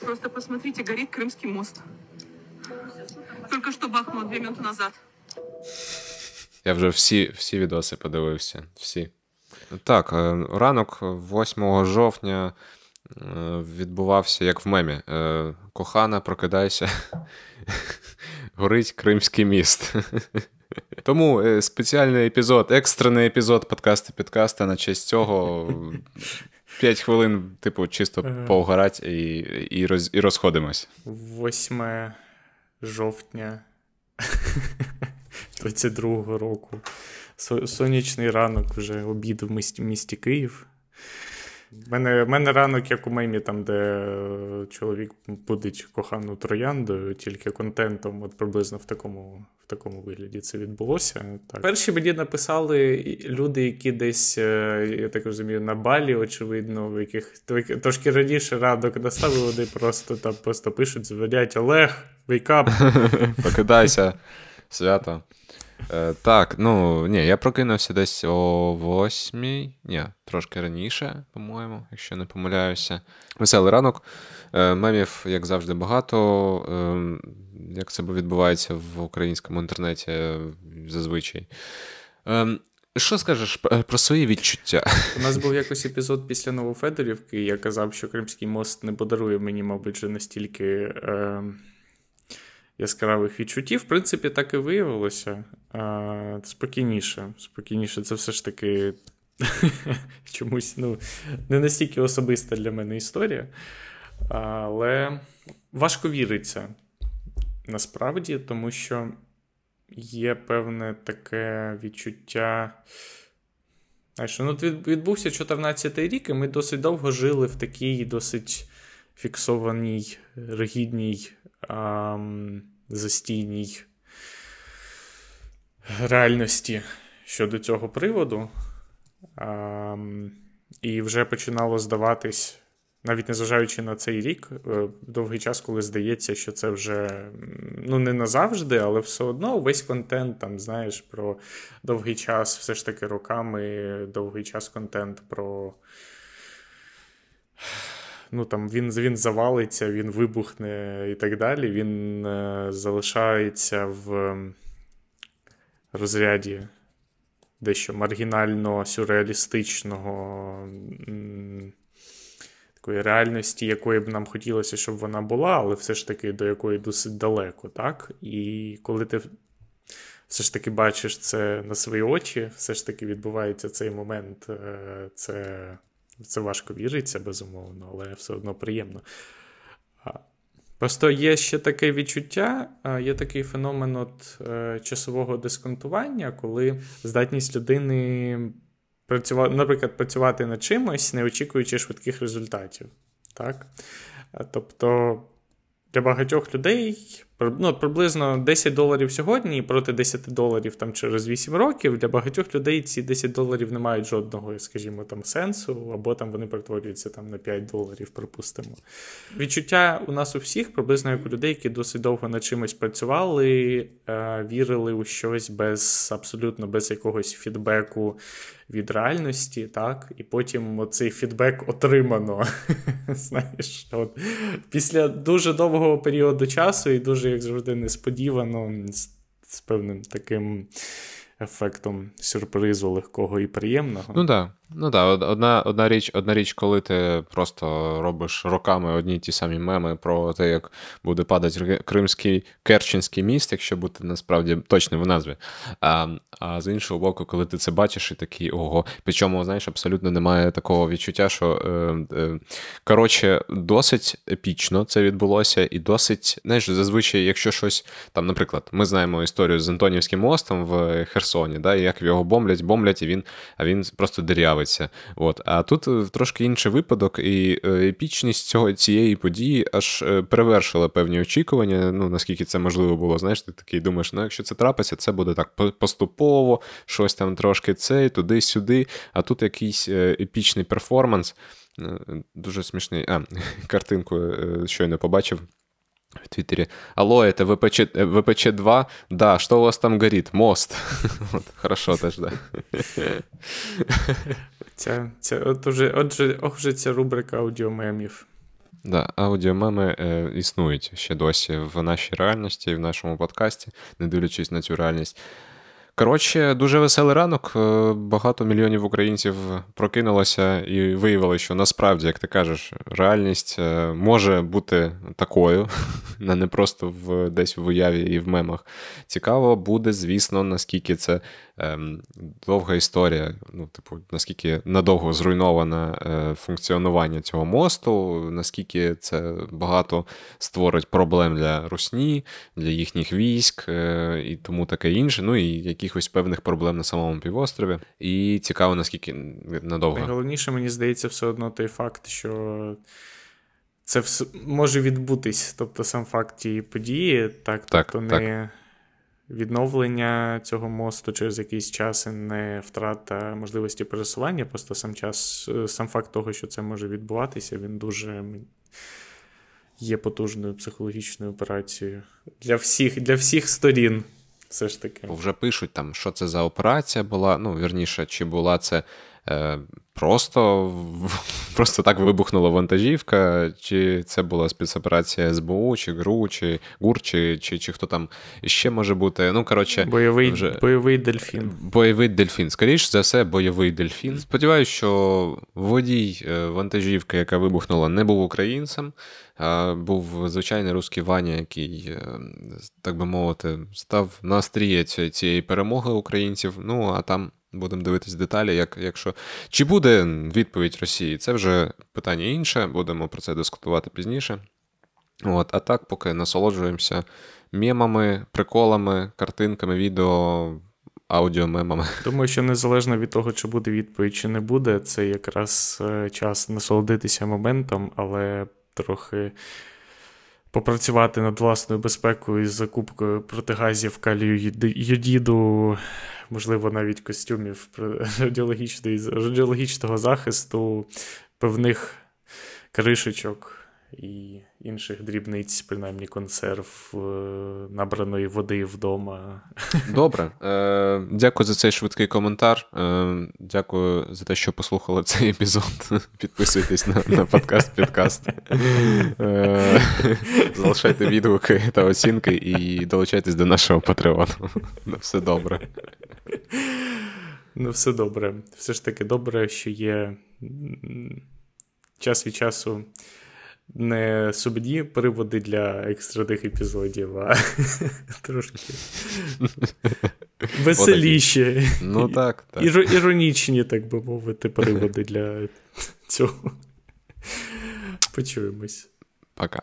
Просто посмотрите, горит Крымский мост. Только что бахнуло две минуты назад. Я вже всі всі відоси подивився. Всі. Так, е, ранок 8 жовтня е, відбувався як в мемі. Е, Кохана, прокидайся. Горить Кримський міст. Тому спеціальний епізод, екстрений епізод подкасту підкаста на честь цього. 5 хвилин, типу, чисто повгорать і і, роз, і розходимось. 8 жовтня 22-го року. Сонячний ранок вже обід в місті, місті Київ. У мене мене ранок, як у мемі, там, де чоловік будить кохану трояндою, тільки контентом, от приблизно в такому в такому вигляді це відбулося. Так. Перші мені написали люди, які десь, е, я так розумію, на балі, очевидно, в яких трошки раніше ранок наставили, вони просто там просто пишуть, зводять Олег, вейкап. Покидайся, свято. Е, Так, ну ні, я прокинувся десь о восьмій, ні, трошки раніше, по-моєму, якщо не помиляюся. Веселий ранок. Е, Мемів, як завжди, багато. Е, Як це відбувається в українському інтернеті е, зазвичай. Е, що скажеш про свої відчуття? У нас був якось епізод після Новофедорівки, я казав, що Кримський мост не подарує мені, мабуть, вже настільки. Е яскравих відчуттів, в принципі, так і виявилося. А, Спокійніше. Спокійніше, це все ж таки чомусь ну, не настільки особиста для мене історія. Але важко віриться насправді, тому що є певне таке відчуття. Знаєш, ну, Відбувся 14-й рік, і ми досить довго жили в такій досить фіксованій, ригідній застійній реальності щодо цього приводу. І вже починало здаватись, навіть незважаючи на цей рік, е, довгий час, коли здається, що це вже ну, не назавжди, але все одно весь контент, там, знаєш, про довгий час, все ж таки роками, довгий час контент про ну там він він завалиться, він вибухне і так далі. Він е, залишається в розряді дещо маргінально сюрреалістичного. Такої реальності, якої б нам хотілося, щоб вона була, але все ж таки до якої досить далеко, так? І коли ти все ж таки бачиш це на свої очі, все ж таки відбувається цей момент, е, це це важко віриться, безумовно, але все одно приємно. Просто є ще таке відчуття, є такий феномен от, е, часового дисконтування, коли здатність людини працювати, наприклад, працювати над чимось, не очікуючи швидких результатів. Так? Тобто для багатьох людей ну, приблизно 10 доларів сьогодні проти 10 доларів там через 8 років. Для багатьох людей ці 10 доларів не мають жодного, скажімо, там сенсу, або там вони перетворюються там на 5 доларів, припустимо. Відчуття у нас у всіх, приблизно як у людей, які досить довго над чимось працювали, е, вірили у щось без абсолютно без якогось фідбеку від реальності, так, і потім цей фідбек отримано. Знаєш, от після дуже довгого періоду часу і дуже, як завжди, несподівано, з, з певним таким ефектом сюрпризу легкого і приємного. Ну так. Ну так, одна одна річ, одна річ, коли ти просто робиш роками одні ті самі меми про те, як буде падати Кримський Керченський міст, якщо бути насправді точним в назві. А а з іншого боку, коли ти це бачиш і такий ого. Причому, знаєш, абсолютно немає такого відчуття, що е, е, коротше, досить епічно це відбулося, і досить, знаєш, зазвичай, якщо щось там, наприклад, ми знаємо історію з Антонівським мостом в Херсоні, да, і як його бомблять, бомблять, і він, а він просто дирявий ставиться. От. А тут е, трошки інший випадок, і е, епічність цього цієї події аж е, перевершила певні очікування. Ну наскільки це можливо було. Знаєш, ти такий думаєш, ну якщо це трапиться, це буде так поступово, щось там трошки цей, туди-сюди. А тут якийсь епічний перформанс. Дуже смішний. А, картинку щойно побачив. В Твиттере. Алло, это ВПЧ, ВПЧ-2? Да, что у вас там горит? Мост. вот, хорошо теж, да. Ця, ця, от уже, отже, отже, ця рубрика аудіомемів. Да, аудіомеми е, існують ще досі в нашій реальності, в нашому подкасті, не дивлячись на цю реальність. Коротше, дуже веселий ранок. Е, Багато мільйонів українців прокинулося і виявили, що насправді, як ти кажеш, реальність е, може бути такою, а не просто в десь в уяві і в мемах. Цікаво буде, звісно, наскільки це ем, довга історія. Ну, типу, наскільки надовго зруйноване е, функціонування цього мосту, наскільки це багато створить проблем для Русні, для їхніх військ е, і тому таке інше. Ну і якихось певних проблем на самому півострові. І цікаво, наскільки надовго. Найголовніше, мені здається, все одно той факт, що це вс- може відбутись. Тобто сам факт тієї події, так, Так, тобто так. не відновлення цього мосту через якийсь час і не втрата можливості пересування, просто сам час, е, сам факт того, що це може відбуватися, він дуже є потужною психологічною операцією для всіх, для всіх сторін. Все ж таки. Бо вже пишуть там, що це за операція була. Ну, вірніше, чи була це просто, просто так вибухнула вантажівка, чи це була спецоперація СБУ, чи ГРУ, чи ГУР, чи, чи, чи хто там ще може бути. Ну, коротше, Бойовий, вже- бойовий дельфін. Бойовий дельфін. Скоріше за все, бойовий дельфін. Сподіваюсь, що водій е, вантажівки, яка вибухнула, не був українцем, а був звичайний русський Ваня, який, е, так би мовити, став на остріє ці- цієї перемоги українців. Ну, а там. Будемо дивитись деталі, як, якщо чи буде відповідь Росії, це вже питання інше, будемо про це дискутувати пізніше. От, а так, поки насолоджуємося мемами, приколами, картинками, відео, аудіомемами. Думаю, що незалежно від того, чи буде відповідь, чи не буде, це якраз е, час насолодитися моментом, але трохи попрацювати над власною безпекою із закупкою протигазів калію йодіду, можливо, навіть костюмів радіологічного захисту, певних кришечок і інших дрібниць, принаймні консерв, е, набраної води вдома. Добре. Е, дякую за цей швидкий коментар. Е, дякую за те, що послухали цей епізод. Підписуйтесь на, на подкаст підкаст. Е, залишайте відгуки та оцінки і долучайтесь до нашого патреону. На все добре. Ну, все добре. Все ж таки добре, що є час від часу не сумні приводи для екстрених епізодів, а трошки веселіші. Ну так, так. Іро- Іронічні, так би мовити, приводи для цього. Почуємось. Пока.